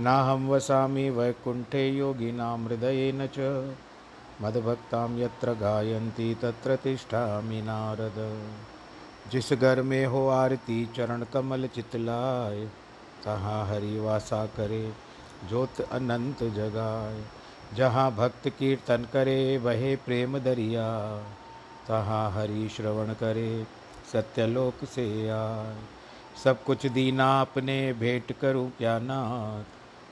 नाहं वसामि वैकुण्ठे योगिनां हृदयेन च। मद्भक्तां यत्र गायन्ति तत्र तिष्ठामि नारद। जिस घर में हो आरती, चरण कमल चितलाय तहाँ हरि वासा करे, ज्योत अनंत जगाए। जहाँ भक्त कीर्तन करे, वहे प्रेम दरिया। तहाँ हरि श्रवण करे, सत्यलोक से आए। सब कुछ दीना, अपने भेंट करूँ क्या नाथ?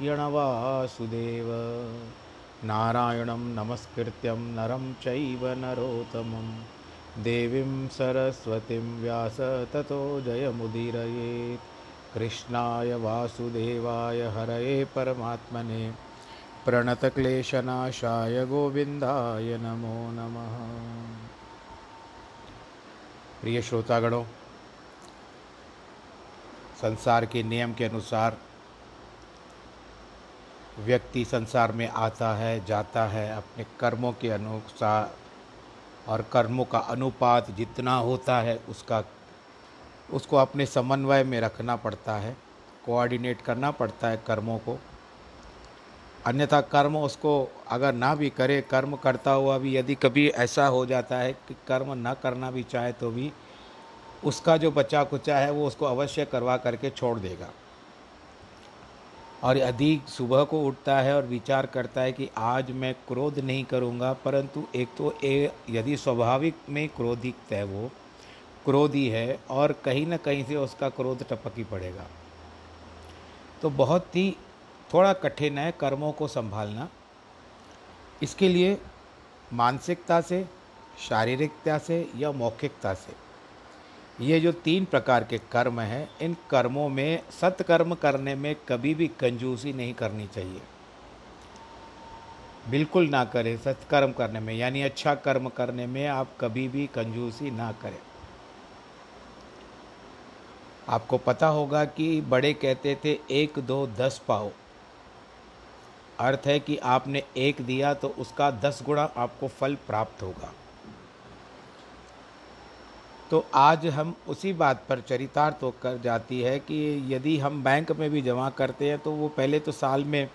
वासुदेव नारायणं नमस्कृत्यं नरं चैव नरोत्तमं देवीं सरस्वतीं व्यास ततो जयमुदीरयेत्। कृष्णाय वासुदेवाय हरये परमात्मने। प्रणतक्लेशनाशाय गोविन्दाय नमो नमः। प्रिय श्रोतागणों, संसार के नियम के अनुसार व्यक्ति संसार में आता है, जाता है अपने कर्मों के अनुसार और कर्मों का अनुपात जितना होता है उसका, उसको अपने समन्वय में रखना पड़ता है कोऑर्डिनेट करना पड़ता है कर्मों को। अन्यथा कर्म उसको अगर ना भी करे, कर्म करता हुआ भी यदि कभी ऐसा हो जाता है कि कर्म ना करना भी चाहे तो भी उसका जो बचा कुचा है वो उसको अवश्य करवा करके छोड़ देगा। और यदि सुबह को उठता है और विचार करता है कि आज मैं क्रोध नहीं करूँगा, परंतु एक तो ए, यदि स्वाभाविक में क्रोधित है वो, क्रोधी है और कहीं ना कहीं से उसका क्रोध टपक ही पड़ेगा। तो बहुत ही थोड़ा कठिन है कर्मों को संभालना। इसके लिए मानसिकता से, शारीरिकता से या मौखिकता से। ये जो तीन प्रकार के कर्म हैं, इन कर्मों में सत्कर्म करने में कभी भी कंजूसी नहीं करनी चाहिए। बिल्कुल ना करें सत्कर्म करने में, यानी अच्छा कर्म करने में आप कभी भी कंजूसी ना करें। आपको पता होगा कि बड़े कहते थे, एक, दो, दस पाओ। अर्थ है कि आपने एक दिया तो उसका दस गुणा आपको फल प्राप्त होगा। तो आज हम उसी बात पर चरितार्थ होकर जाती है कि यदि हम बैंक में भी जमा करते हैं तो वो पहले तो साल में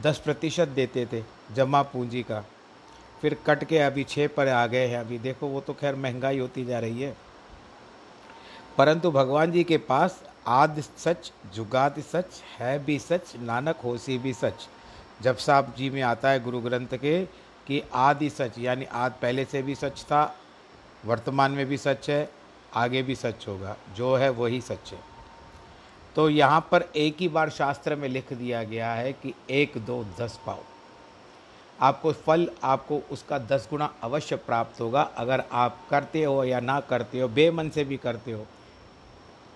दस प्रतिशत देते थे जमा पूंजी का। फिर कट के अभी छः पर आ गए हैं। अभी देखो, वो तो खैर महँगाई होती जा रही है। परंतु भगवान जी के पास आद सच, जुगाद सच, है भी सच, नानक होसी भी सच। जब साहब जी में आता है गुरु ग्रंथ के कि आदि सच, यानी आद पहले से भी सच था वर्तमान में भी सच है, आगे भी सच होगा। जो है वही सच है। तो यहाँ पर एक ही बार शास्त्र में लिख दिया गया है कि एक, दो, दस पाओ। आपको फल आपको उसका दस गुना अवश्य प्राप्त होगा। अगर आप करते हो या ना करते हो, बेमन से भी करते हो,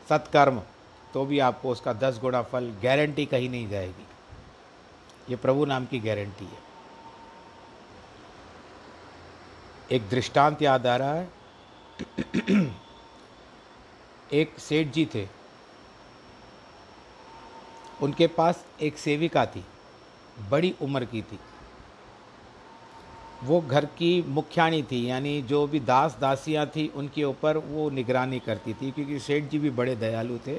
सत्कर्म तो भी आपको उसका दस गुना फल गारंटी कहीं नहीं जाएगी। ये प्रभु नाम की गारंटी है। एक दृष्टांत याद आ रहा है। एक सेठ जी थे। उनके पास एक सेविका थी, बड़ी उम्र की थी। वो घर की मुख्याणी थी, यानी जो भी दास दासियाँ थी, उनके ऊपर वो निगरानी करती थी, क्योंकि सेठ जी भी बड़े दयालु थे।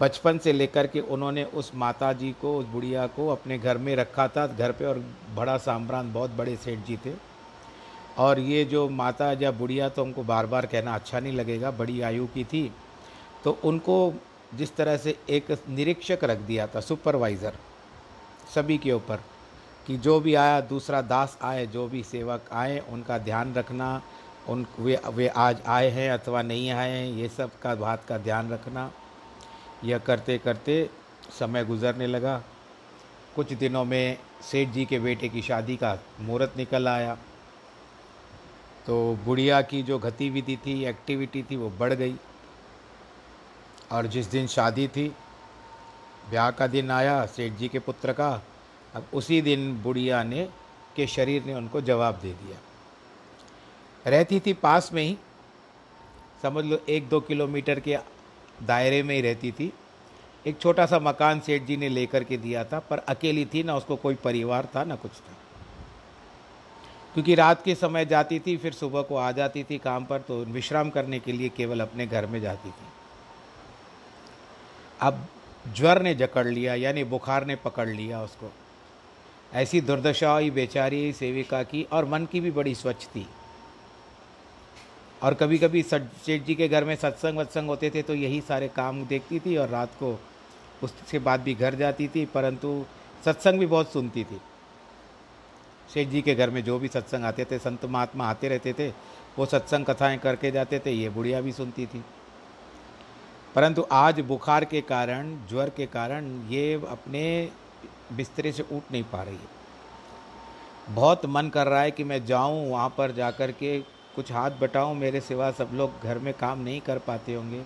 बचपन से लेकर के उन्होंने उस माता जी को, उस बुढ़िया को अपने घर में रखा था, घर पे, और बड़ा साम्रान, बहुत बड़े सेठ जी थे। और ये जो माता या बुढ़िया तो हमको बार बार कहना अच्छा नहीं लगेगा, बड़ी आयु की थी तो उनको जिस तरह से एक निरीक्षक रख दिया था, सुपरवाइज़र, सभी के ऊपर, कि जो भी आया, दूसरा दास आए, जो भी सेवक आए, उनका ध्यान रखना, उन, वे वे आज आए हैं अथवा नहीं आए हैं, ये सब का, बात का ध्यान रखना। यह करते करते समय गुजरने लगा। कुछ दिनों में सेठ जी के बेटे की शादी का मुहूर्त निकल आया। तो बुढ़िया की जो गतिविधि थी एक्टिविटी थी, वो बढ़ गई। और जिस दिन शादी थी, ब्याह का दिन आया, सेठ जी के पुत्र का, अब उसी दिन बुढ़िया ने, के शरीर ने उनको जवाब दे दिया। रहती थी पास में ही, समझ लो एक दो किलोमीटर के दायरे में ही रहती थी। एक छोटा सा मकान सेठ जी ने लेकर के दिया था, पर अकेली थी, ना उसको कोई परिवार था, ना कुछ था। क्योंकि रात के समय जाती थी, फिर सुबह को आ जाती थी काम पर तो विश्राम करने के लिए केवल अपने घर में जाती थी। अब ज्वर ने जकड़ लिया, यानी बुखार ने पकड़ लिया उसको। ऐसी दुर्दशा हुई बेचारी सेविका की, और मन की भी बड़ी स्वच्छ थी। और कभी कभी सेठ जी के घर में सत्संग वत्संग होते थे तो यही सारे काम देखती थी, और रात को उसके बाद भी घर जाती थी, परंतु सत्संग भी बहुत सुनती थी। सेठ जी के घर में जो भी सत्संग आते थे, संत महात्मा आते रहते थे, वो सत्संग कथाएँ करके जाते थे, ये बुढ़िया भी सुनती थी। परंतु आज बुखार के कारण, ज्वर के कारण ये अपने बिस्तरे से उठ नहीं पा रही है। बहुत मन कर रहा है कि मैं जाऊँ, वहाँ पर जा कर के कुछ हाथ बटाऊं, मेरे सिवा सब लोग घर में काम नहीं कर पाते होंगे।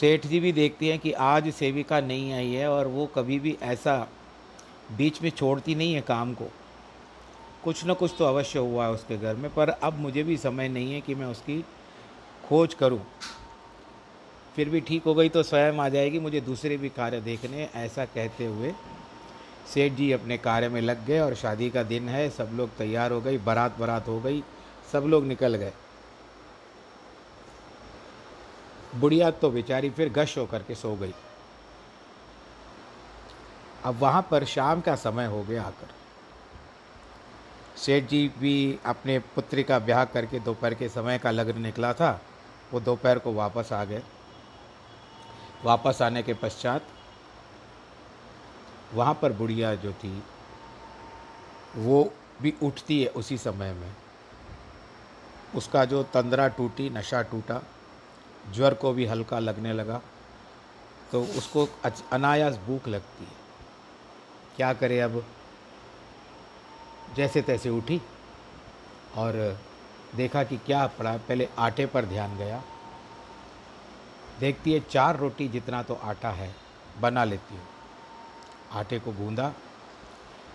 सेठ जी भी देखती हैं कि आज सेविका नहीं आई है और वो कभी भी ऐसा बीच में छोड़ती नहीं है काम को। कुछ न कुछ तो अवश्य हुआ है उसके घर में, पर अब मुझे भी समय नहीं है कि मैं उसकी खोज करूँ। फिर भी ठीक हो गई तो स्वयं आ जाएगी, मुझे दूसरे भी कार्य देखने, ऐसा कहते हुए सेठ जी अपने कार्य में लग गए और शादी का दिन है, सब लोग तैयार हो गई, बारात बारात हो गई, सब लोग निकल गए। बुढ़िया तो बेचारी फिर गश होकर के सो गई। अब वहाँ पर शाम का समय हो गया आकर। सेठ जी भी अपने पुत्री का ब्याह करके दोपहर के समय का लग्न निकला था, वो दोपहर को वापस आ गए। वापस आने के पश्चात वहाँ पर बुढ़िया जो थी, वो भी उठती है उसी समय में। उसका जो तंद्रा टूटी, नशा टूटा, ज्वर को भी हल्का लगने लगा तो उसको अनायास भूख लगती है। क्या करे अब? जैसे तैसे उठी और देखा कि क्या पड़ा। पहले आटे पर ध्यान गया। देखती है चार रोटी जितना तो आटा है, बना लेती हूँ। आटे को गूंदा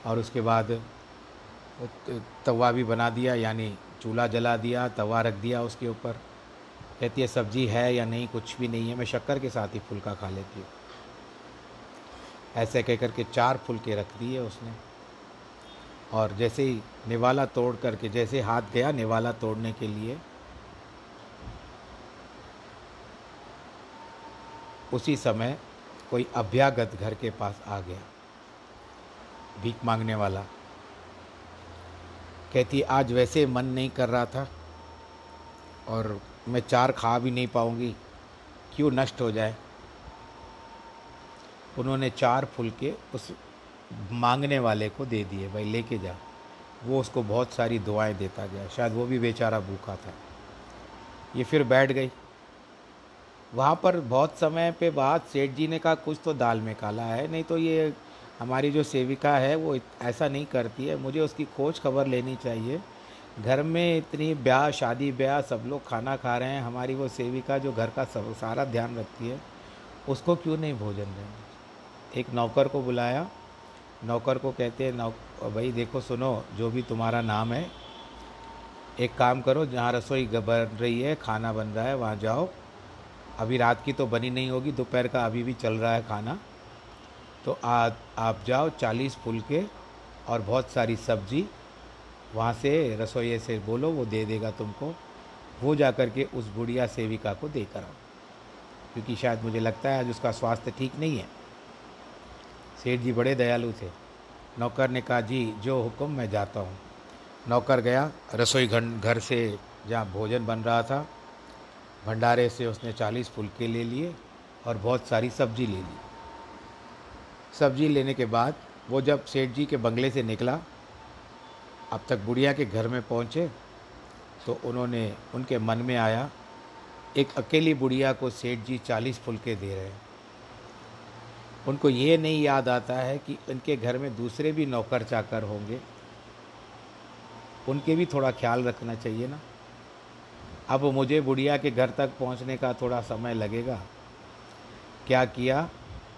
और उसके बाद तवा भी बना दिया, यानी चूल्हा जला दिया, तवा रख दिया उसके ऊपर। कहती है, सब्ज़ी है या नहीं, कुछ भी नहीं है, मैं शक्कर के साथ ही फुलका खा लेती हूँ। ऐसे कह कर के चार फुलके रख दिए उसने। और जैसे ही निवाला तोड़ करके, जैसे हाथ गया निवाला तोड़ने के लिए, उसी समय कोई अभ्यागत घर के पास आ गया, भीख मांगने वाला। कहती, आज वैसे मन नहीं कर रहा था और मैं चार खा भी नहीं पाऊँगी, क्यों नष्ट हो जाए? उन्होंने चार फुलके उस मांगने वाले को दे दिए, भाई, लेके जा। वो उसको बहुत सारी दुआएँ देता गया। शायद वो भी बेचारा भूखा था। ये फिर बैठ गई। वहाँ पर बहुत समय पे बाद सेठ जी ने कहा, कुछ तो दाल में काला है, नहीं तो ये हमारी जो सेविका है, वो ऐसा नहीं करती है। मुझे उसकी खोज खबर लेनी चाहिए। घर में इतनी ब्याह, शादी ब्याह, सब लोग खाना खा रहे हैं। हमारी वो सेविका जो घर का सब, सारा ध्यान रखती है, उसको क्यों नहीं भोजन देंगे एक नौकर को बुलाया। नौकर को कहते हैं नौ भाई देखो सुनो जो भी तुम्हारा नाम है एक काम करो जहाँ रसोई बन रही है खाना बन रहा है वहाँ जाओ। अभी रात की तो बनी नहीं होगी दोपहर का अभी भी चल रहा है खाना। तो आ, आप जाओ चालीस फुलके और बहुत सारी सब्ज़ी वहाँ से रसोई से बोलो वो दे देगा तुमको। वो जा कर के उस बुढ़िया सेविका को दे कर आओ। क्योंकि शायद मुझे लगता है आज उसका स्वास्थ्य ठीक नहीं है। सेठ जी बड़े दयालु थे। नौकर ने कहा, जी, जो हुक्म मैं जाता हूँ। नौकर गया, रसोई घर घर से जहाँ भोजन बन रहा था। भंडारे से उसने चालीस फुलके ले लिए और बहुत सारी सब्ज़ी ले ली। सब्ज़ी लेने के बाद वो जब सेठ जी के बंगले से निकला, अब तक बुढ़िया के घर में पहुँचे तो उन्होंने, उनके मन में आया, एक अकेली बुढ़िया को सेठ जी चालीस फुलके दे रहे हैं। उनको ये नहीं याद आता है कि उनके घर में दूसरे भी नौकर चाकर होंगे। उनके भी थोड़ा ख्याल रखना चाहिए ना। अब मुझे बुढ़िया के घर तक पहुँचने का थोड़ा समय लगेगा। क्या किया?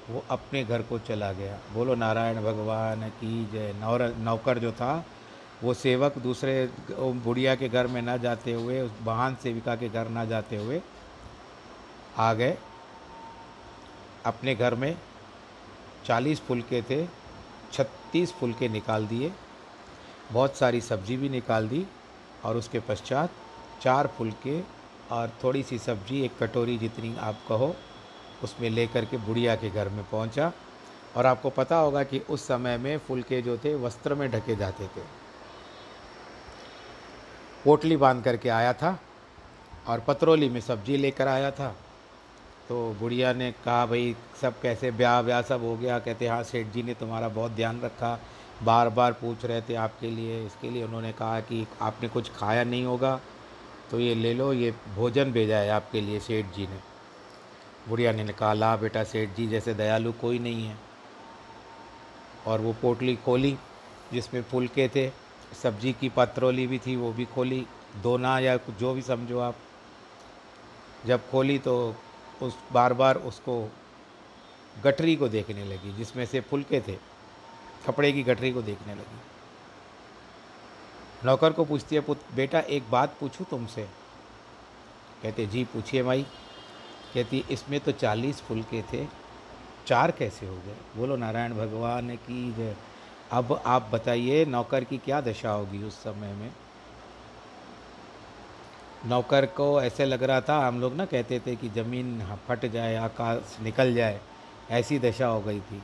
वो अपने घर को चला गया। बोलो, नारायण भगवान की जय। नौर, नौकर जो था, वो सेवक दूसरे बुढ़िया के घर में ना जाते हुए, उस वाहन सेविका के घर ना जाते हुए, आ गए। अपने घर में चालीस फुलके थे, छत्तीस फुलके निकाल दिए, बहुत सारी सब्ज़ी भी निकाल दी और उसके पश्चात चार फुलके और थोड़ी सी सब्ज़ी, एक कटोरी जितनी आप कहो, उसमें लेकर के बुढ़िया के घर में पहुँचा। और आपको पता होगा कि उस समय में फुलके जो थे, वस्त्र में ढके जाते थे। पोटली बाँध करके आया था और पतरोली में सब्ज़ी लेकर आया था। तो बुढ़िया ने कहा, भाई, सब कैसे? ब्याह ब्याह सब हो गया. कहते हाँ सेठ जी ने तुम्हारा बहुत ध्यान रखा। बार बार पूछ रहे थे आपके लिए, इसके लिए उन्होंने कहा कि आपने कुछ खाया नहीं होगा तो ये ले लो, ये भोजन भेजा है आपके लिए सेठ जी ने। बुढ़िया ने कहा, ला बेटा, सेठ जी जैसे दयालु कोई नहीं है। और वो पोटली खोली, जिसमें फुलके थे, सब्ज़ी की पत्रोली भी थी, वो भी खोली, दोना या जो भी समझो आप। जब खोली तो उस बार बार उसको गठरी को देखने लगी, जिसमें से फुलके थे, कपड़े की गठरी को देखने लगी। नौकर को पूछती है बेटा, एक बात पूछूँ तुमसे? कहते, जी, पूछिए माई। कहती, इसमें तो चालीस फुलके थे, चार कैसे हो गए? बोलो, नारायण भगवान की अब आप बताइए, नौकर की क्या दशा होगी उस समय में? नौकर को ऐसे लग रहा था, हम लोग ना कहते थे कि ज़मीन फट जाए, आकाश निकल जाए, ऐसी दशा हो गई थी।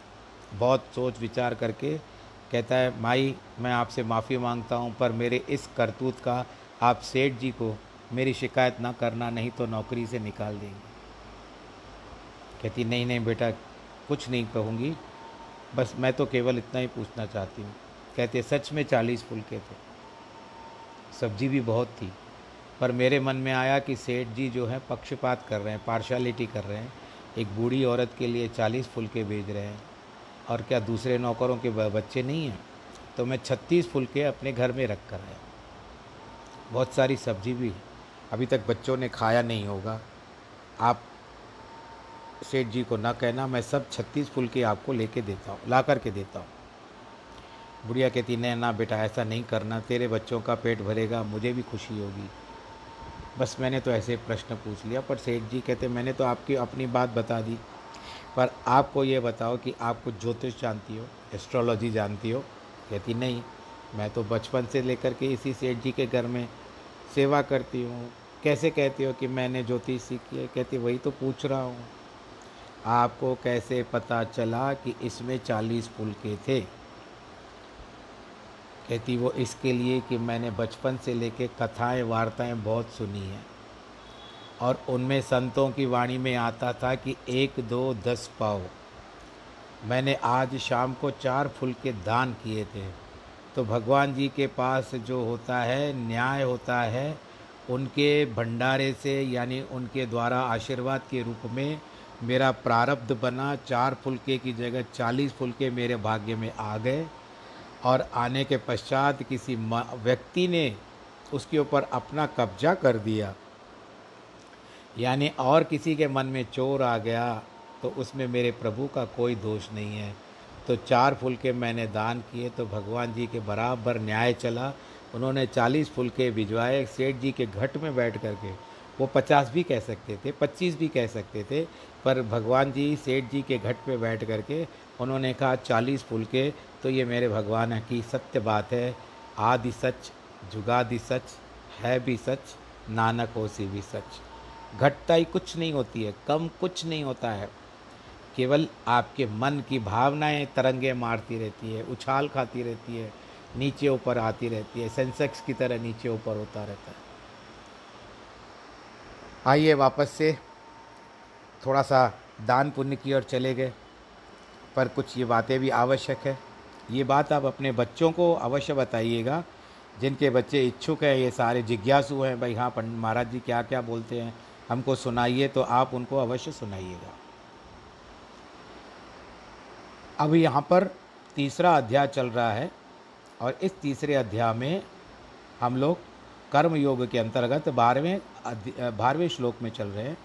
बहुत सोच विचार करके कहता है, माई, मैं आपसे माफ़ी माँगता हूँ, पर मेरे इस करतूत का आप सेठ जी को मेरी शिकायत ना करना, नहीं तो नौकरी से निकाल देंगे। कहती, नहीं नहीं बेटा, कुछ नहीं कहूँगी, बस मैं तो केवल इतना ही पूछना चाहती हूँ। कहते, सच में चालीस फुलके थे। सब्ज़ी भी बहुत थी। पर मेरे मन में आया कि सेठ जी जो है पक्षपात कर रहे हैं पार्शलिटी कर रहे हैं। एक बूढ़ी औरत के लिए चालीस फुलके भेज रहे हैं। और क्या दूसरे नौकरों के बच्चे नहीं हैं? तो मैं छत्तीस फुलके अपने घर में रख कर आया। बहुत सारी सब्ज़ी भी। अभी तक बच्चों ने खाया नहीं होगा। आप सेठ जी को ना कहना, मैं सब छत्तीस फुलके आपको लेके देता हूँ, ला कर के देता हूँ। बुढ़िया कहती नहीं ना बेटा, ऐसा नहीं करना, तेरे बच्चों का पेट भरेगा, मुझे भी खुशी होगी। बस मैंने तो ऐसे प्रश्न पूछ लिया, पर सेठ जी कहते, मैंने तो आपकी अपनी बात बता दी, पर आपको ये बताओ कि आप कुछ ज्योतिष जानती हो, एस्ट्रोलॉजी जानती हो? कहती, नहीं, मैं तो बचपन से लेकर के इसी सेठ जी के घर में सेवा करती हूँ। कैसे कहती हो कि मैंने ज्योतिष सीखी है? कहती, वही तो पूछ रहा हूँ। आपको कैसे पता चला कि इसमें चालीस पुल के थे? कहती, वो इसके लिए कि मैंने बचपन से लेके कथाएँ, वार्ताएँ बहुत सुनी हैं। और उनमें संतों की वाणी में आता था कि एक, दो, दस पाओ मैंने आज शाम को चार फुल के दान किए थे। तो भगवान जी के पास जो होता है, न्याय होता है, उनके भंडारे से, यानी उनके द्वारा आशीर्वाद के रूप में मेरा प्रारब्ध बना, चार फुलके की जगह चालीस फुलके मेरे भाग्य में आ गए। और आने के पश्चात किसी व्यक्ति ने उसके ऊपर अपना कब्जा कर दिया। यानी और किसी के मन में चोर आ गया तो उसमें मेरे प्रभु का कोई दोष नहीं है। तो चार फुलके मैंने दान किए तो भगवान जी के बराबर न्याय चला। उन्होंने चालीस फुलके भिजवाए, सेठ जी के घट में बैठ करके। वो पचास भी कह सकते थे, पच्चीस भी कह सकते थे, पर भगवान जी, सेठ जी के घट पे बैठ करके उन्होंने कहा, चालीस फुलके तो ये मेरे भगवान की सत्य बात है, आदि सच, जुगादि सच, है भी सच, नानक होसी भी सच। घटताई कुछ नहीं होती है, कम कुछ नहीं होता है। केवल आपके मन की भावनाएँ तरंगे मारती रहती है, उछाल खाती रहती है, नीचे ऊपर आती रहती है, सेंसेक्स की तरह नीचे ऊपर होता रहता है। आइए वापस से, थोड़ा सा दान पुण्य की ओर चले गए, पर कुछ ये बातें भी आवश्यक है। ये बात आप अपने बच्चों को अवश्य बताइएगा, जिनके बच्चे इच्छुक हैं, ये सारे जिज्ञासु हैं, भाई हाँ पंडित महाराज जी क्या क्या बोलते हैं, हमको सुनाइए तो आप उनको अवश्य सुनाइएगा। अब यहाँ पर तीसरा अध्याय चल रहा है, और इस तीसरे अध्याय में हम लोग कर्म योग के अंतर्गत बारहवें बारहवें श्लोक में चल रहे हैं,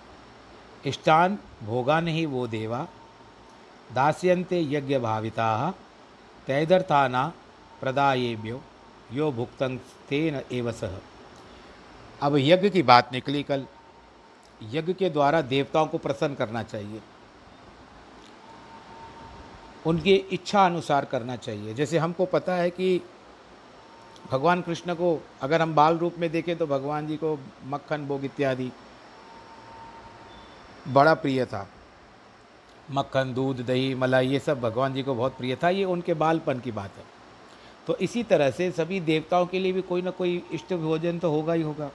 इष्टान भोगा नहीं वो देवा, दास्यन्ते यज्ञ भाविता तैदर्थाना प्रदायेभ्यो, यो भुक्तं तेन एव सह अब यज्ञ की बात निकली कल। यज्ञ के द्वारा देवताओं को प्रसन्न करना चाहिए। उनकी इच्छा अनुसार करना चाहिए। जैसे हमको पता है कि भगवान कृष्ण को अगर हम बाल रूप में देखें तो भगवान जी को मक्खन, भोग इत्यादि बड़ा प्रिय था। मक्खन, दूध, दही, मलाई, ये सब भगवान जी को बहुत प्रिय था। ये उनके बालपन की बात है। तो इसी तरह से सभी देवताओं के लिए भी कोई ना कोई इष्ट भोजन तो होगा ही होगा।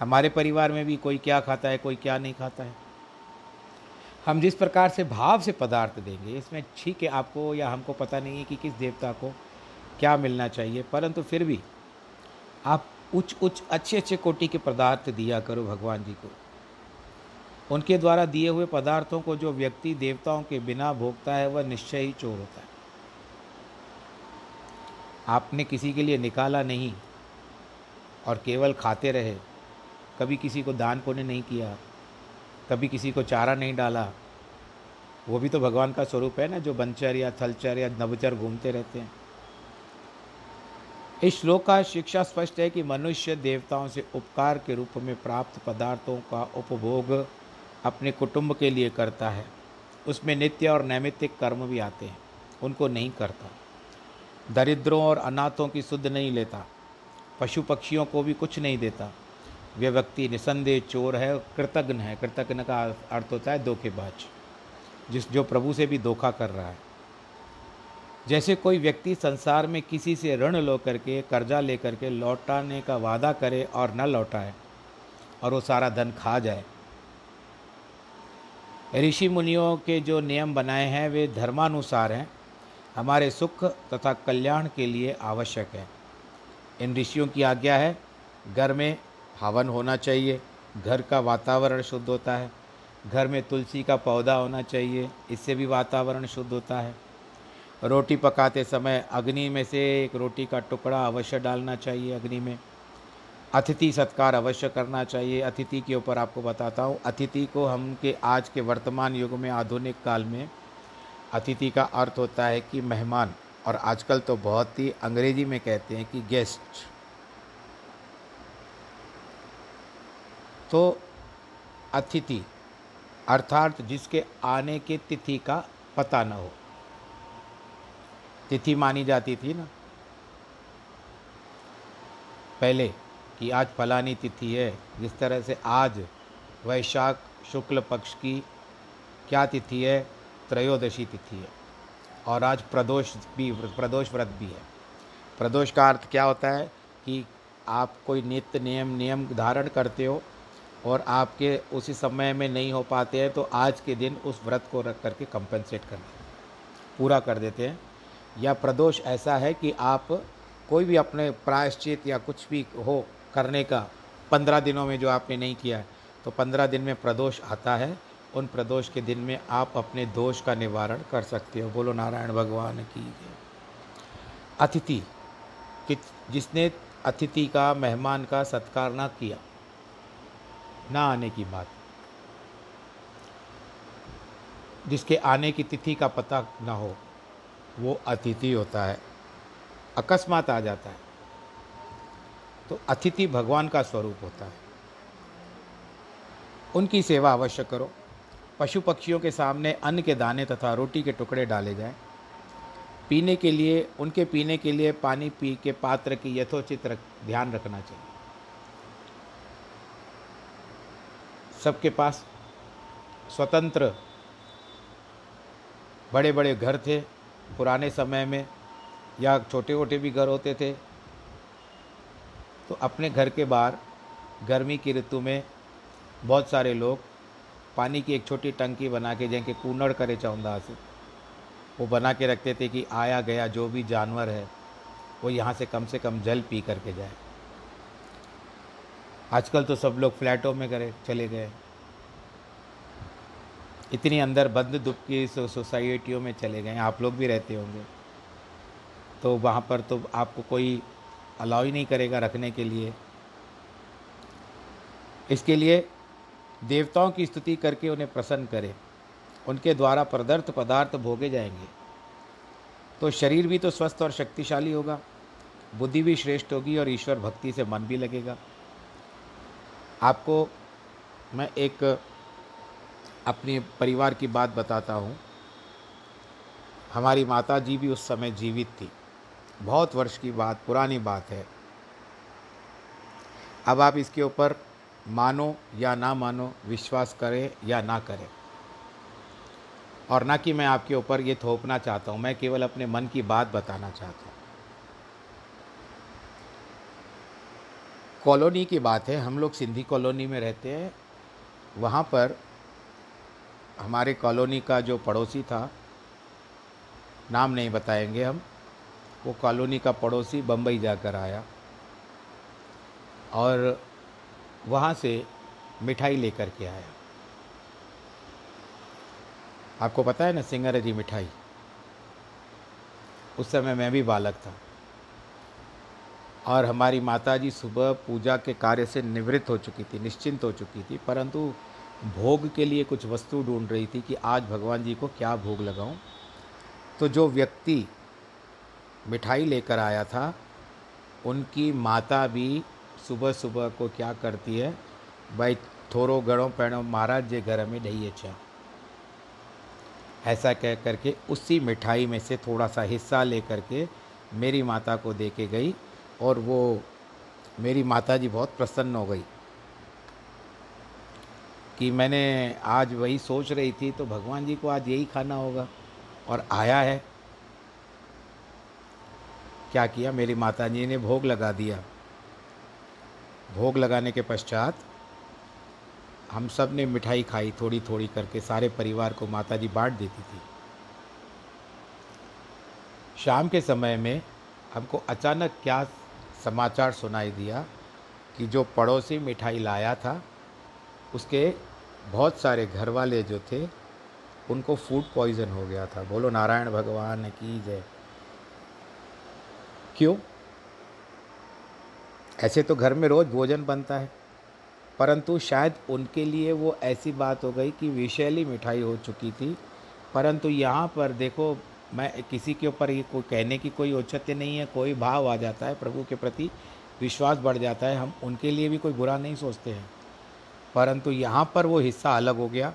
हमारे परिवार में भी कोई क्या खाता है, कोई क्या नहीं खाता है। हम जिस प्रकार से भाव से पदार्थ देंगे, इसमें ठीक है आपको या हमको पता नहीं है कि किस देवता को क्या मिलना चाहिए, परंतु फिर भी आप उच्च उच्च अच्छे अच्छे कोटि के पदार्थ दिया करो भगवान जी को। उनके द्वारा दिए हुए पदार्थों को जो व्यक्ति देवताओं के बिना भोगता है, वह निश्चय ही चोर होता है। आपने किसी के लिए निकाला नहीं और केवल खाते रहे, कभी किसी को दान पुण्य नहीं किया, कभी किसी को चारा नहीं डाला, वो भी तो भगवान का स्वरूप है ना, जो बनचर या थलचर या नवचर घूमते रहते हैं। इस श्लोक का शिक्षा स्पष्ट है कि मनुष्य देवताओं से उपकार के रूप में प्राप्त पदार्थों का उपभोग अपने कुटुंब के लिए करता है। उसमें नित्य और नैमित्तिक कर्म भी आते हैं। उनको नहीं करता। दरिद्रों और अनाथों की सुध नहीं लेता। पशु पक्षियों को भी कुछ नहीं देता। वह व्यक्ति निसंदेह चोर है कृतज्ञ है। कृतज्ञ का अर्थ होता है धोखेबाज, जिस, जो प्रभु से भी धोखा कर रहा है। जैसे कोई व्यक्ति संसार में किसी से ऋण लो करके, कर्जा ले करके लौटाने का वादा करे और न लौटाए और वो सारा धन खा जाए ऋषि मुनियों के जो नियम बनाए हैं, वे धर्मानुसार हैं। हमारे सुख तथा कल्याण के लिए आवश्यक है। इन ऋषियों की आज्ञा है, घर में हवन होना चाहिए, घर का वातावरण शुद्ध होता है, घर में तुलसी का पौधा होना चाहिए, इससे भी वातावरण शुद्ध होता है। रोटी पकाते समय अग्नि में से एक रोटी का टुकड़ा अवश्य डालना चाहिए अग्नि में। अतिथि सत्कार अवश्य करना चाहिए। अतिथि के ऊपर आपको बताता हूँ, अतिथि को हम के आज के वर्तमान युग में, आधुनिक काल में, अतिथि का अर्थ होता है कि मेहमान। और आजकल तो बहुत ही अंग्रेज़ी में कहते हैं कि गेस्ट। तो अतिथि, अर्थात जिसके आने के तिथि का पता न हो। तिथि मानी जाती थी ना? पहले कि आज फलानी तिथि है, जिस तरह से आज वैशाख शुक्ल पक्ष की क्या तिथि है? त्रयोदशी तिथि है। और आज प्रदोष भी, प्रदोष व्रत भी है। प्रदोष का अर्थ क्या होता है कि आप कोई नित्य नियम नियम धारण करते हो और आपके उसी समय में नहीं हो पाते हैं तो आज के दिन उस व्रत को रख करके कंपनसेट कर पूरा कर देते हैं। या प्रदोष ऐसा है कि आप कोई भी अपने प्रायश्चित या कुछ भी हो करने का पंद्रह दिनों में जो आपने नहीं किया है तो पंद्रह दिन में प्रदोष आता है। उन प्रदोष के दिन में आप अपने दोष का निवारण कर सकते हो। बोलो, नारायण भगवान की अतिथि कि जिसने अतिथि का, मेहमान का सत्कार ना किया, ना आने की बात, जिसके आने की तिथि का पता ना हो, वो अतिथि होता है। अकस्मात आ जाता है। तो अतिथि भगवान का स्वरूप होता है। उनकी सेवा अवश्य करो। पशु पक्षियों के सामने अन्न के दाने तथा रोटी के टुकड़े डाले जाएँ। पीने के लिए उनके पीने के लिए पानी पी के पात्र की यथोचित रख, ध्यान रखना चाहिए। सबके पास स्वतंत्र बड़े बड़े घर थे। पुराने समय में या छोटे छोटे भी घर होते थे। तो अपने घर के बाहर, गर्मी की ऋतु में बहुत सारे लोग पानी की एक छोटी टंकी बना के जैसे कूनड़ करे चाहूँदा से, वो बना के रखते थे कि आया गया जो भी जानवर है, वो यहाँ से कम से कम जल पी करके जाए। आजकल तो सब लोग फ्लैटों में करे, चले गए। इतनी अंदर बंद दुख की सोसाइटियों में चले गए, आप लोग भी रहते होंगे। तो वहाँ पर तो आपको कोई अलाउ ही नहीं करेगा रखने के लिए। इसके लिए देवताओं की स्तुति करके उन्हें प्रसन्न करें। उनके द्वारा प्रदर्थ पदार्थ भोगे जाएँगे। तो शरीर भी तो स्वस्थ और शक्तिशाली होगा। बुद्धि भी श्रेष्ठ होगी और ईश्वर भक्ति से मन भी लगेगा। आपको मैं एक अपने परिवार की बात बताता हूँ। हमारी माता जी भी उस समय जीवित थी। बहुत वर्ष की बात, पुरानी बात है। अब आप इसके ऊपर मानो या ना मानो, विश्वास करें या ना करें। और ना कि मैं आपके ऊपर ये थोपना चाहता हूँ, मैं केवल अपने मन की बात बताना चाहता हूँ। कॉलोनी की बात है, हम लोग सिंधी कॉलोनी में रहते हैं। वहाँ पर हमारे कॉलोनी का जो पड़ोसी था, नाम नहीं बताएँगे हम वो कॉलोनी का पड़ोसी बम्बई जाकर आया और वहाँ से मिठाई लेकर के आया। आपको पता है ना सिंगरजी मिठाई। उस समय मैं भी बालक था। और हमारी माता जी सुबह पूजा के कार्य से निवृत्त हो चुकी थी, निश्चिंत हो चुकी थी, परंतु भोग के लिए कुछ वस्तु ढूंढ रही थी कि आज भगवान जी को क्या भोग लगाऊँ। तो जो व्यक्ति मिठाई लेकर आया था। उनकी माता भी सुबह सुबह को क्या करती है, भाई थोरो गड़ो पैणो महाराज जे घर में ढही अच्छा ऐसा कह करके उसी मिठाई में से थोड़ा सा हिस्सा ले करके मेरी माता को दे के गई और वो मेरी माता जी बहुत प्रसन्न हो गई कि मैंने आज वही सोच रही थी तो भगवान जी को आज यही खाना होगा और आया है। क्या किया? मेरी माता जी ने भोग लगा दिया। भोग लगाने के पश्चात हम सबने मिठाई खाई थोड़ी थोड़ी करके सारे परिवार को माता जी बांट देती थी। शाम के समय में हमको अचानक क्या समाचार सुनाई दिया कि जो पड़ोसी मिठाई लाया था, उसके बहुत सारे घर वाले जो थे, उनको फ़ूड पॉइजन हो गया था। बोलो, नारायण भगवान की जय। क्यों? ऐसे तो घर में रोज़ भोजन बनता है, परंतु शायद उनके लिए वो ऐसी बात हो गई कि विषैली मिठाई हो चुकी थी। परंतु यहाँ पर देखो, मैं किसी के ऊपर ये कोई कहने की कोई औचित्य नहीं है, कोई भाव आ जाता है, प्रभु के प्रति विश्वास बढ़ जाता है, हम उनके लिए भी कोई बुरा नहीं सोचते हैं। परंतु यहाँ पर वो हिस्सा अलग हो गया,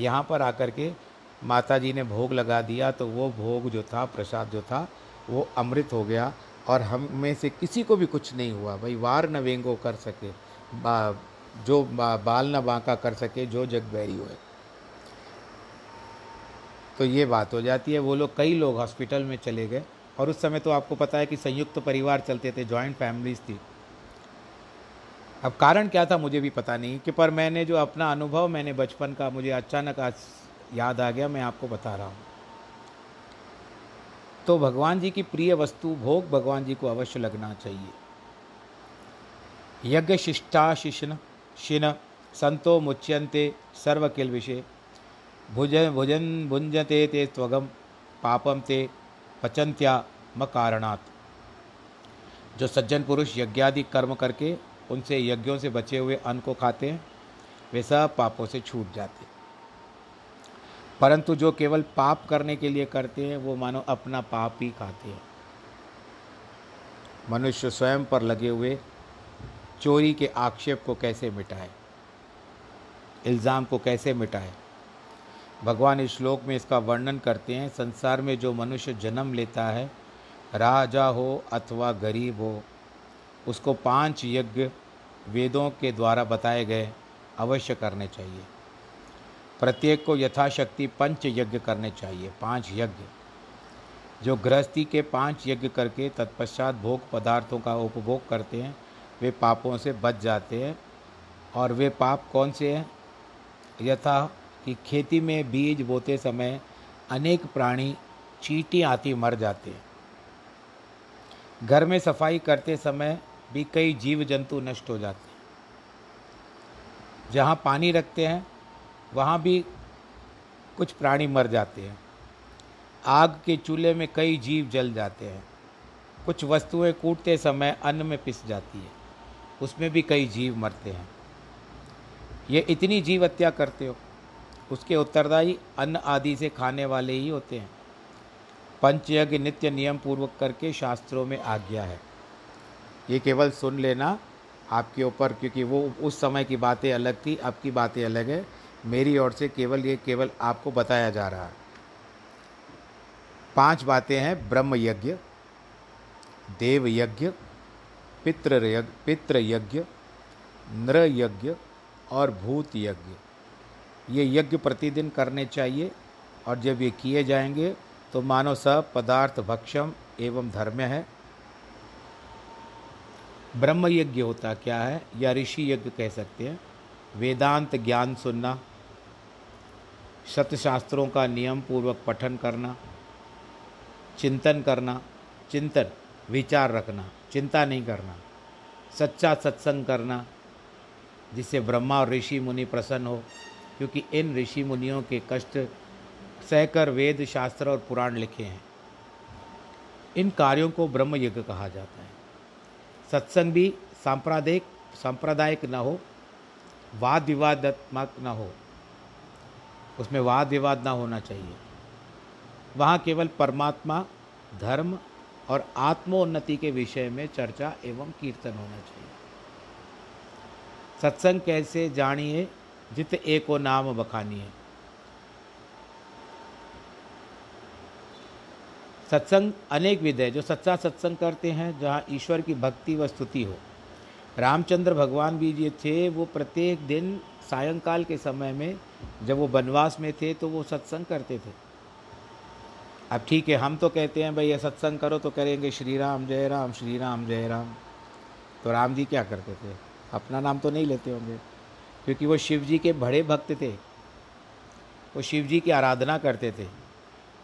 यहाँ पर आकर के माता जी ने भोग लगा दिया तो वो भोग जो था, प्रसाद जो था, वो अमृत हो गया और हम में से किसी को भी कुछ नहीं हुआ। भाई वार न वेंगो कर सके बा, जो बा, बाल न बांका कर सके जो जग बैरी हुए। तो ये बात हो जाती है। वो लोग कई लोग हॉस्पिटल में चले गए और उस समय तो आपको पता है कि संयुक्त परिवार चलते थे जॉइंट फैमिलीज़ थी। अब कारण क्या था मुझे भी पता नहीं कि पर मैंने जो अपना अनुभव मैंने बचपन का मुझे अचानक आज याद आ गया मैं आपको बता रहा हूँ। तो भगवान जी की प्रिय वस्तु भोग भगवान जी को अवश्य लगना चाहिए। यज्ञ शिष्टा शिशन शिन, संतो मुच्यंते सर्व किल विषय भुजन भुजन भुंजते ते त्वगम पापम ते पचंत्या म कारणात जो सज्जन पुरुष यज्ञादि कर्म करके उनसे यज्ञों से बचे हुए अन्न को खाते हैं, वे सब पापों से छूट जाते परंतु जो केवल पाप करने के लिए करते हैं, वो मानो अपना पाप ही खाते हैं। मनुष्य स्वयं पर लगे हुए चोरी के आक्षेप को कैसे मिटाए? इल्ज़ाम को कैसे मिटाए? भगवान इस श्लोक में इसका वर्णन करते हैं, संसार में जो मनुष्य जन्म लेता है, राजा हो अथवा गरीब हो, उसको पाँच यज्ञ वेदों के द्वारा बताए गए अवश्य करने चाहिए। प्रत्येक को यथाशक्ति पंच यज्ञ करने चाहिए, पाँच यज्ञ। जो गृहस्थी के पाँच यज्ञ करके तत्पश्चात भोग पदार्थों का उपभोग करते हैं, वे पापों से बच जाते हैं। और वे पाप कौन से हैं? यथा कि खेती में बीज बोते समय अनेक प्राणी चीटी आती मर जाते हैं। घर में सफ़ाई करते समय भी कई जीव जंतु नष्ट हो जाते हैं। जहाँ पानी रखते हैं वहाँ भी कुछ प्राणी मर जाते हैं। आग के चूल्हे में कई जीव जल जाते हैं। कुछ वस्तुएँ कूटते समय अन्न में पिस जाती है। उसमें भी कई जीव मरते हैं। ये इतनी जीव हत्या करते हो। उसके उत्तरदायी अन्न आदि से खाने वाले ही होते हैं। पंचयज्ञ नित्य नियम पूर्वक करके शास्त्रों में आज्ञा है। ये केवल सुन लेना आपके ऊपर, क्योंकि वो उस समय की बातें अलग थी, अब की बातें अलग है। मेरी ओर से केवल ये केवल आपको बताया जा रहा है। पाँच बातें हैं ब्रह्म यज्ञ देव यज्ञ पितृ यज्ञ पितृ यज्ञ नृ यज्ञ और भूत यज्ञ ये यज्ञ प्रतिदिन करने चाहिए और जब ये किए जाएँगे तो मानो सब पदार्थ भक्षम एवं धर्म है। ब्रह्म यज्ञ होता क्या है या ऋषि यज्ञ कह सकते हैं? वेदांत ज्ञान सुनना सत्यशास्त्रों का नियम पूर्वक पठन करना, चिंतन करना, चिंतन, विचार रखना, चिंता नहीं करना, सच्चा सत्संग करना, जिससे ब्रह्मा और ऋषि मुनि प्रसन्न हो, क्योंकि इन ऋषि मुनियों के कष्ट सहकर वेद, शास्त्र और पुराण लिखे हैं। इन कार्यों को ब्रह्म यज्ञ कहा जाता है। सत्संग भी सांप्रदायिक सांप्रदायिक न हो वाद विवादात्मक न हो। उसमें वाद विवाद ना होना चाहिए। वहाँ केवल परमात्मा, धर्म और आत्मोन्नति के विषय में चर्चा एवं कीर्तन होना चाहिए। सत्संग कैसे जानिए, जित एको नाम बखानिए। सत्संग अनेक विध है, जो सच्चा सत्संग करते हैं, जहाँ ईश्वर की भक्ति व स्तुति हो। रामचंद्र भगवान भी ये थे, वो प्रत्येक दिन सायंकाल के समय में जब वो वनवास में थे तो वो सत्संग करते थे। अब ठीक है, हम तो कहते हैं, भाई, ये सत्संग करो तो करेंगे, श्री राम, जय राम, श्री राम, जय राम। तो राम जी क्या करते थे? अपना नाम तो नहीं लेते होंगे, क्योंकि वो शिव जी के बड़े भक्त थे। वो शिव जी की आराधना करते थे।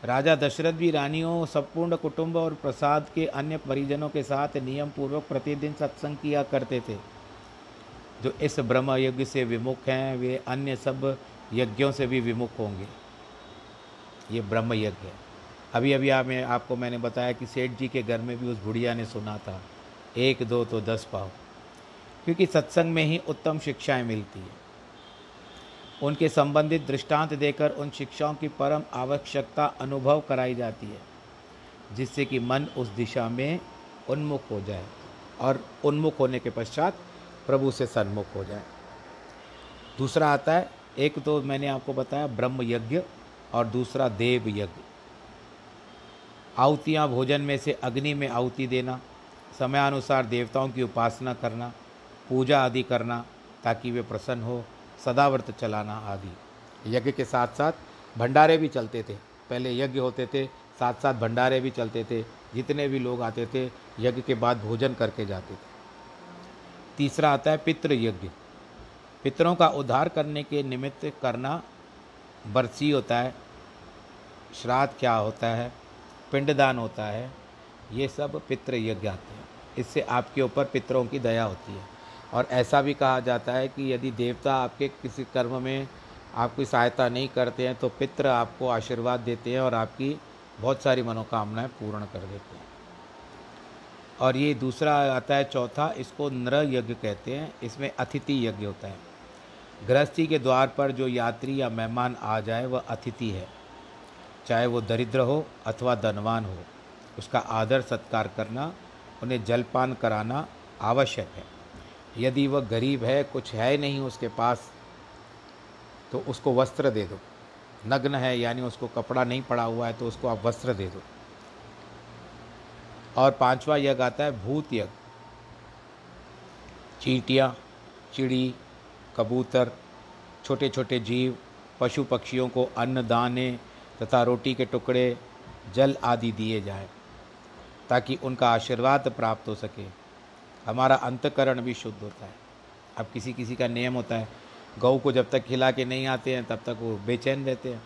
राजा दशरथ भी रानियों, संपूर्ण कुटुंब और प्रसाद के अन्य परिजनों के साथ नियम पूर्वक प्रतिदिन सत्संग किया करते थे। जो इस ब्रह्म यज्ञ से विमुख हैं, वे अन्य सब यज्ञों से भी विमुख होंगे। ये ब्रह्म यज्ञ है। अभी अभी आप मैं, आपको मैंने बताया कि सेठ जी के घर में भी उस बुढ़िया ने सुना था, एक, दो तो दस पाओ क्योंकि सत्संग में ही उत्तम शिक्षाएँ मिलती हैं। उनके संबंधित दृष्टांत देकर उन शिक्षाओं की परम आवश्यकता अनुभव कराई जाती है, जिससे कि मन उस दिशा में उन्मुख हो जाए और उन्मुख होने के पश्चात प्रभु से सन्मुख हो जाए। दूसरा आता है, एक तो मैंने आपको बताया ब्रह्म यज्ञ और दूसरा देव यज्ञ आहुतियाँ भोजन में से अग्नि में आहुति देना, समयानुसार देवताओं की उपासना करना, पूजा आदि करना ताकि वे प्रसन्न हो, सदाव्रत चलाना आदि। यज्ञ के साथ साथ भंडारे भी चलते थे। पहले यज्ञ होते थे साथ साथ भंडारे भी चलते थे। जितने भी लोग आते थे, यज्ञ के बाद भोजन करके जाते थे। तीसरा आता है पितृ यज्ञ पितरों का उद्धार करने के निमित्त करना बरसी होता है, श्राद्ध क्या होता है, पिंडदान होता है, ये सब पितृ यज्ञ आते हैं। इससे आपके ऊपर पितरों की दया होती है। और ऐसा भी कहा जाता है कि यदि देवता आपके किसी कर्म में आपकी सहायता नहीं करते हैं तो पितृ आपको आशीर्वाद देते हैं और आपकी बहुत सारी मनोकामनाएँ पूर्ण कर देते हैं। और ये दूसरा आता है चौथा, इसको नर यज्ञ कहते हैं। इसमें अतिथि यज्ञ होता है। गृहस्थी के द्वार पर जो यात्री या मेहमान आ जाए, वह अतिथि है। चाहे वो दरिद्र हो अथवा धनवान हो, उसका आदर सत्कार करना, उन्हें जलपान कराना आवश्यक है। यदि वह गरीब है, कुछ है नहीं उसके पास तो उसको वस्त्र दे दो। नग्न है, यानी उसको कपड़ा नहीं पड़ा हुआ है तो उसको आप वस्त्र दे दो। और पांचवा यज्ञ आता है भूत यज्ञ। चींटियाँ, चिड़ी, कबूतर छोटे छोटे जीव पशु पक्षियों को अन्न, दाने तथा रोटी के टुकड़े, जल आदि दिए जाए, ताकि उनका आशीर्वाद प्राप्त हो सके। हमारा अंतकरण भी शुद्ध होता है। अब किसी किसी का नियम होता है गऊ को जब तक खिला के नहीं आते हैं, तब तक वो बेचैन रहते हैं।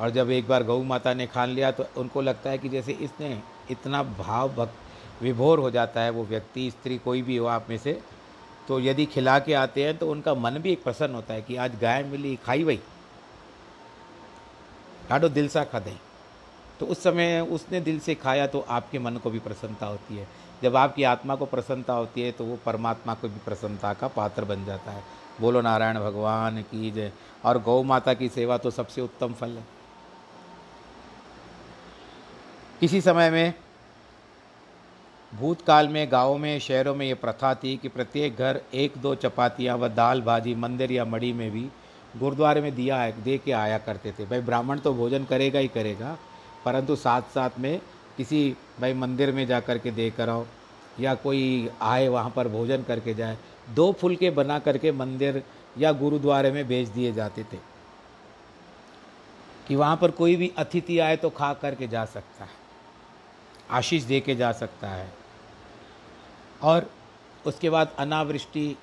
और जब एक बार गौ माता ने खान लिया तो उनको लगता है कि जैसे इसने इतना भाव भक्त विभोर हो जाता है, वो व्यक्ति, स्त्री कोई भी हो आप में से तो यदि खिला के आते हैं तो उनका मन भी एक प्रसन्न होता है कि आज गाय मिली, खाई वही। ॾाढो दिल सा खाधई तो उस समय उसने दिल से खाया तो आपके मन को भी प्रसन्नता होती है। जब आपकी आत्मा को प्रसन्नता होती है तो वो परमात्मा को भी प्रसन्नता का पात्र बन जाता है। बोलो नारायण भगवान की जय। और गौ माता की सेवा तो सबसे उत्तम फल है। किसी समय में भूतकाल में, गाँव में, शहरों में ये प्रथा थी कि प्रत्येक घर एक दो चपातियाँ व दाल भाजी मंदिर या मड़ी में भी गुरुद्वारे में दिया, दे के आया करते थे। भाई ब्राह्मण तो भोजन करेगा ही करेगा, परंतु साथ साथ में किसी भाई मंदिर में जा कर के दे कर आओ, या कोई आए वहाँ पर भोजन करके जाए, दो फुलके बना करके मंदिर या गुरुद्वारे में भेज दिए जाते थे। कि वहाँ पर कोई भी अतिथि आए तो खा करके जा सकता है। आशीष दे के जा सकता है। और उसके बाद अनावृष्टि,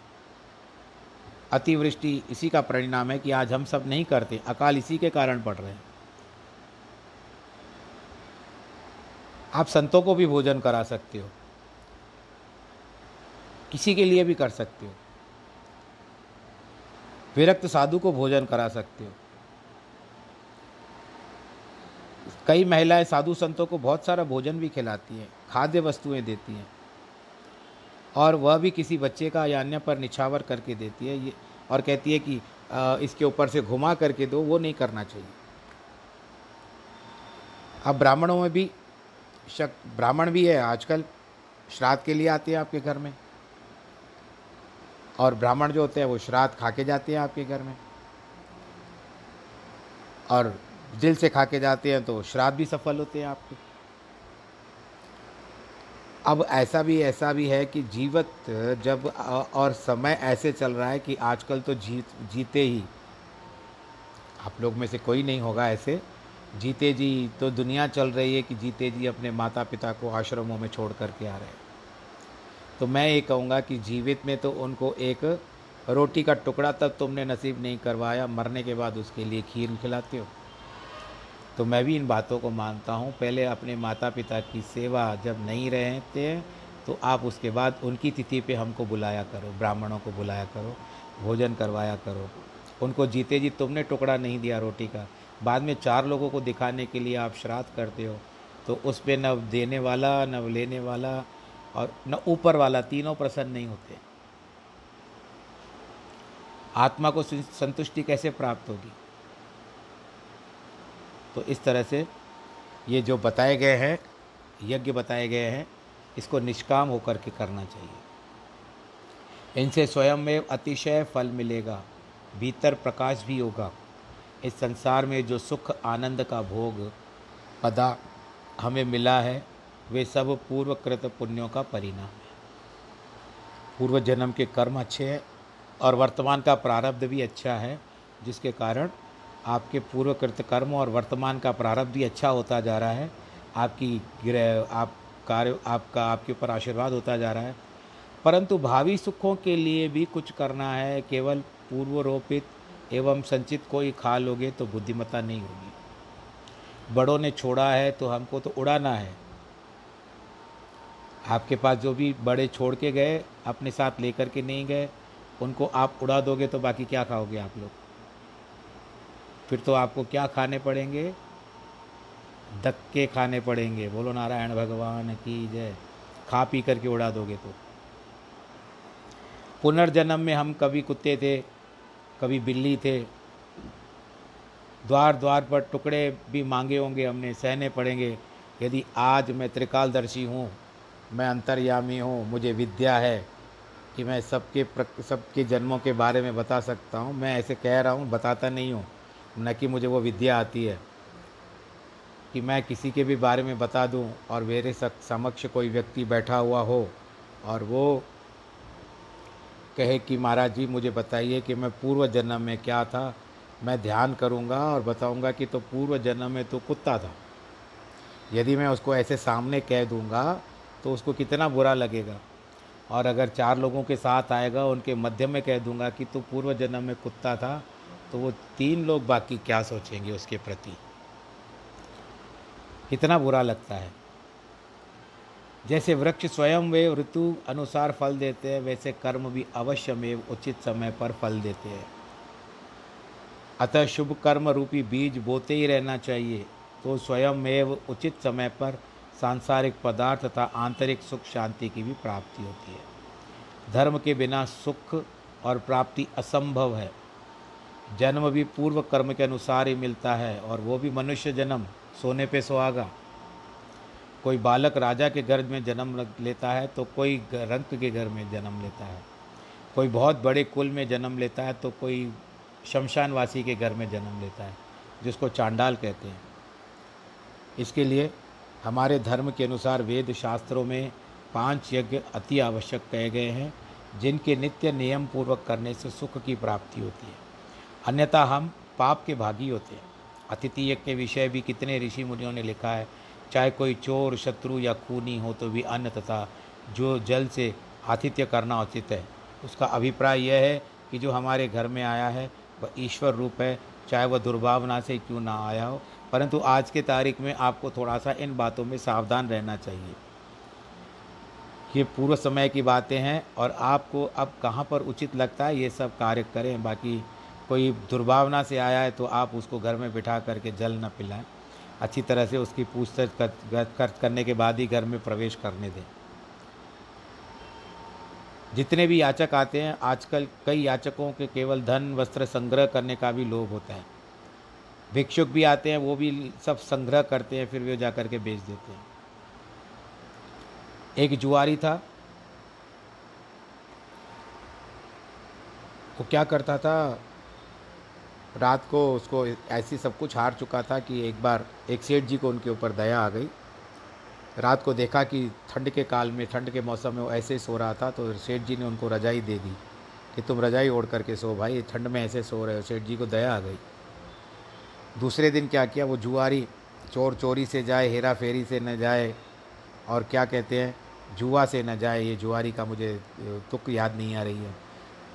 अतिवृष्टि, इसी का परिणाम है कि आज हम सब नहीं करते, अकाल इसी के कारण पड़ रहे हैं। आप संतों को भी भोजन करा सकते हो। किसी के लिए भी कर सकते हो। विरक्त साधु को भोजन करा सकते हो। कई महिलाएँ साधु संतों को बहुत सारा भोजन भी खिलाती हैं, खाद्य वस्तुएँ देती हैं। और वह भी किसी बच्चे का या अन्य पर निछावर करके देती है, ये और कहती है कि इसके ऊपर से घुमा करके दो, वो नहीं करना चाहिए। अब ब्राह्मणों में भी शक, ब्राह्मण भी है आजकल, श्राद्ध के लिए आते हैं आपके घर में। और ब्राह्मण जो होते हैं, वो श्राद्ध खा के जाते हैं आपके घर में। और दिल से खा के जाते हैं तो श्राद्ध भी सफल होते हैं आपके। अब ऐसा भी ऐसा भी है कि जीवत जब और समय ऐसे चल रहा है कि आजकल तो जीत, जीते ही। आप लोग में से कोई नहीं होगा ऐसे। जीते जी तो दुनिया चल रही है कि जीते जी अपने माता पिता को आश्रमों में छोड़ करके आ रहे हैं। तो मैं ये कहूँगा कि जीवित में तो उनको एक रोटी का टुकड़ा तक तुमने नसीब नहीं करवाया, मरने के बाद उसके लिए खीर खिलाते हो। तो मैं भी इन बातों को मानता हूँ। पहले अपने माता पिता की सेवा जब नहीं रहते तो आप उसके बाद उनकी तिथि पे हमको बुलाया करो, ब्राह्मणों को बुलाया करो, भोजन करवाया करो। उनको जीते जी तुमने टुकड़ा नहीं दिया रोटी का। बाद में चार लोगों को दिखाने के लिए आप श्राद्ध करते हो तो उस पर न देने वाला, न लेने वाला और न ऊपर वाला तीनों प्रसन्न नहीं होते। आत्मा को संतुष्टि कैसे प्राप्त होगी? तो इस तरह से ये जो बताए गए हैं, यज्ञ बताए गए हैं, इसको निष्काम होकर के करना चाहिए। इनसे स्वयं में अतिशय फल मिलेगा, भीतर प्रकाश भी होगा। इस संसार में जो सुख, आनंद का भोग, पदा हमें मिला है, वे सब पूर्वकृत पुण्यों का परिणाम है। पूर्व जन्म के कर्म अच्छे हैं और वर्तमान का प्रारब्ध भी अच्छा है, जिसके कारण आपके पूर्वकृत कर्म और वर्तमान का प्रारब्ध भी अच्छा होता जा रहा है। आपकी गृह आप कार्य, आपका, आपके ऊपर आशीर्वाद होता जा रहा है। परंतु भावी सुखों के लिए भी कुछ करना है, केवल पूर्वरोपित एवं संचित कोई खा लोगे तो बुद्धिमत्ता नहीं होगी। बड़ों ने छोड़ा है तो हमको तो उड़ाना है। आपके पास जो भी बड़े छोड़ के गए, अपने साथ लेकर के नहीं गए, उनको आप उड़ा दोगे तो बाकी क्या खाओगे आप लोग? फिर तो आपको क्या खाने पड़ेंगे? धक्के खाने पड़ेंगे। बोलो, नारायण भगवान की जय। खा पी करके उड़ा दोगे तो। पुनर्जन्म में हम कभी कुत्ते थे, कभी बिल्ली थे। द्वार द्वार पर टुकड़े भी मांगे होंगे हमने, सहने पड़ेंगे। यदि आज मैं त्रिकालदर्शी हूँ, मैं अंतर्यामी हूँ, मुझे विद्या है कि मैं सबके सबके जन्मों के बारे में बता सकता हूँ। मैं ऐसे कह रहा हूँ, बताता नहीं हूँ। न कि मुझे वो विद्या आती है कि मैं किसी के भी बारे में बता दूँ और मेरे समक्ष कोई व्यक्ति बैठा हुआ हो और वो कहे कि महाराज जी मुझे बताइए कि मैं पूर्व जन्म में क्या था, मैं ध्यान करूँगा और बताऊँगा कि तो पूर्व जन्म में तो कुत्ता था। यदि मैं उसको ऐसे सामने कह दूँगा तो उसको कितना बुरा लगेगा। और अगर चार लोगों के साथ आएगा, उनके मध्य में कह दूँगा कि तू पूर्व जन्म में कुत्ता था तो वो तीन लोग बाकी क्या सोचेंगे उसके प्रति? कितना बुरा लगता है। जैसे वृक्ष स्वयं वे ऋतु अनुसार फल देते हैं, वैसे कर्म भी अवश्य में उचित समय पर फल देते हैं। अतः शुभ कर्म रूपी बीज बोते ही रहना चाहिए तो स्वयं एव उचित समय पर सांसारिक पदार्थ तथा आंतरिक सुख शांति की भी प्राप्ति होती है। धर्म के बिना सुख और प्राप्ति असंभव है। जन्म भी पूर्व कर्म के अनुसार ही मिलता है और वो भी मनुष्य जन्म, सोने पे सुहागा कोई बालक राजा के घर में जन्म लेता है तो कोई रंक के घर में जन्म लेता है। कोई बहुत बड़े कुल में जन्म लेता है तो कोई शमशानवासी के घर में जन्म लेता है, जिसको चांडाल कहते हैं। इसके लिए हमारे धर्म के अनुसार वेद शास्त्रों में पाँच यज्ञ अति आवश्यक कहे गए हैं, जिनके नित्य नियम पूर्वक करने से सुख की प्राप्ति होती है। अन्यथा हम पाप के भागी होते हैं। अतिथि यज्ञ के विषय भी कितने ऋषि मुनियों ने लिखा है। चाहे कोई चोर, शत्रु या खूनी हो तो भी अन्न तथा जो जल से आतिथ्य करना उचित है। उसका अभिप्राय यह है कि जो हमारे घर में आया है, वह ईश्वर रूप है। चाहे वह दुर्भावना से क्यों ना आया हो, परंतु आज के तारीख में आपको थोड़ा सा इन बातों में सावधान रहना चाहिए। ये पूर्व समय की बातें हैं और आपको अब कहाँ पर उचित लगता है, ये सब कार्य करें। बाकी कोई दुर्भावना से आया है तो आप उसको घर में बिठा करके जल न पिलाएँ। अच्छी तरह से उसकी पूछताछ कर, कर, करने के बाद ही घर में प्रवेश करने दें। जितने भी याचक आते हैं आजकल कई याचकों के केवल धन वस्त्र संग्रह करने का भी लोभ होता है। भिक्षुक भी आते हैं वो भी सब संग्रह करते हैं फिर वे जा कर के बेच देते हैं। एक जुआरी था। वो क्या करता था? रात को उसको ऐसी सब कुछ हार चुका था कि एक बार एक सेठ जी को उनके ऊपर दया आ गई। रात को देखा कि ठंड के काल में, ठंड के मौसम में वो ऐसे ही सो रहा था तो सेठ जी ने उनको रजाई दे दी कि तुम रजाई ओढ़ करके सो भाई ठंड में ऐसे सो रहे हो, सेठ जी को दया आ गई। दूसरे दिन क्या किया, वो जुआरी चोर चोरी से जाए, हेरा फेरी से न जाए और क्या कहते हैं, जुआ से न जाए, ये जुआरी का मुझे तुक याद नहीं आ रही है।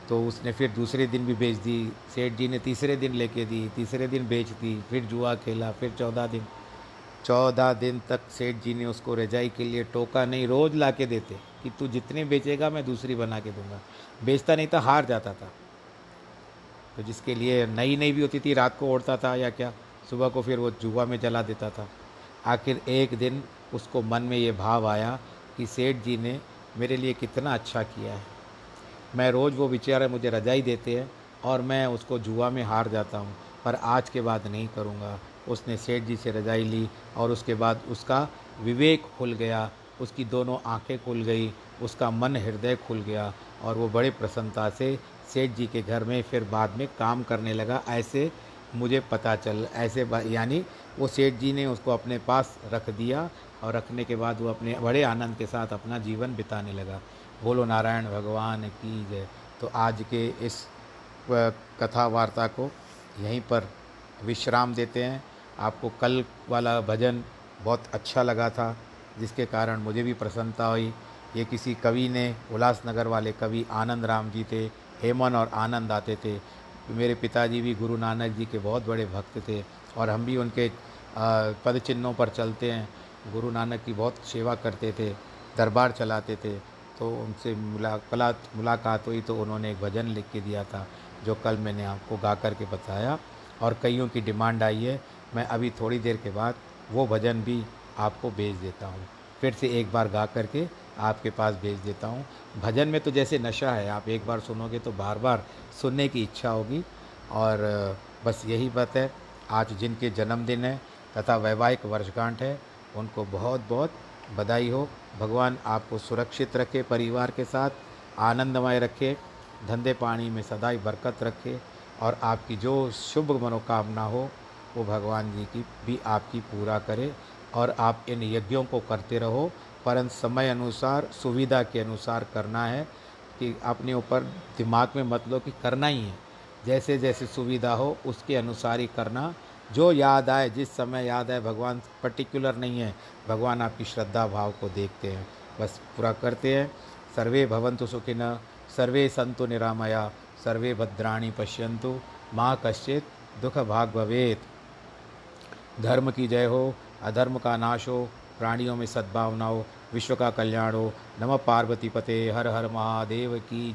तो उसने फिर दूसरे दिन भी बेच दी, सेठ जी ने तीसरे दिन लेके दी, तीसरे दिन बेच दी, फिर जुआ खेला, फिर चौदह दिन। चौदह दिन तक सेठ जी ने उसको रजाई के लिए टोका नहीं, रोज़ ला के देते कि तू जितने बेचेगा मैं दूसरी बना के दूँगा। बेचता नहीं था हार जाता था। तो जिसके लिए नई नई भी होती थी, रात को ओढ़ता था या क्या, सुबह को फिर वो जुआ में जला देता था। आखिर एक दिन उसको मन में ये भाव आया कि सेठ जी ने मेरे लिए कितना अच्छा किया है। मैं रोज़ वो बेचारे मुझे रजाई देते हैं और मैं उसको जुआ में हार जाता हूँ, पर आज के बाद नहीं करूँगा। उसने सेठ जी से रजाई ली और उसके बाद उसका विवेक खुल गया, उसकी दोनों आँखें खुल गई, उसका मन हृदय खुल गया और वो बड़े प्रसन्नता से सेठ जी के घर में फिर बाद में काम करने लगा। ऐसे मुझे पता चल, ऐसे यानी वो सेठ जी ने उसको अपने पास रख दिया और रखने के बाद वो अपने बड़े आनंद के साथ अपना जीवन बिताने लगा। बोलो नारायण भगवान की जय। तो आज के इस कथा वार्ता को यहीं पर विश्राम देते हैं। आपको कल वाला भजन बहुत अच्छा लगा था, जिसके कारण मुझे भी प्रसन्नता हुई। ये किसी कवि ने, उल्लासनगर वाले कवि आनंद राम जी थे हेमन और आनंद आते थे। मेरे पिताजी भी गुरु नानक जी के बहुत बड़े भक्त थे और हम भी उनके पद चिन्हों पर चलते हैं। गुरु नानक की बहुत सेवा करते थे, दरबार चलाते थे। तो उनसे मुलाकात मुलाकात हुई तो उन्होंने एक भजन लिख के दिया था, जो कल मैंने आपको गा कर के बताया और कईयों की डिमांड आई है। मैं अभी थोड़ी देर के बाद वो भजन भी आपको भेज देता हूँ। फिर से एक बार गा करके आपके पास भेज देता हूँ। भजन में तो जैसे नशा है, आप एक बार सुनोगे तो बार बार सुनने की इच्छा होगी और बस यही बात है। आज जिनके जन्मदिन है तथा वैवाहिक वर्षगांठ है, उनको बहुत बहुत बधाई हो। भगवान आपको सुरक्षित रखे, परिवार के साथ आनंदमय रखे, धंधे पानी में सदाई बरकत रखे और आपकी जो शुभ मनोकामना हो, वो भगवान जी की भी आपकी पूरा करे और आप इन यज्ञों को करते रहो। परंतु समय अनुसार, सुविधा के अनुसार करना है कि अपने ऊपर दिमाग में मत लो कि करना ही है। जैसे जैसे सुविधा हो, उसके अनुसार ही करना। जो याद आए, जिस समय याद आए, भगवान पर्टिकुलर नहीं है। भगवान आपकी श्रद्धा भाव को देखते हैं। बस पूरा करते हैं। सर्वे भवंतु सुखिन सर्वे संतु निरामया, सर्वे भद्राणी पश्यंतु माँ कश्चित दुख भाग भवेत। धर्म की जय हो, अधर्म का नाश हो, प्राणियों में सद्भावना हो, विश्व का कल्याण हो। नम पार्वती पते, हर हर महादेव की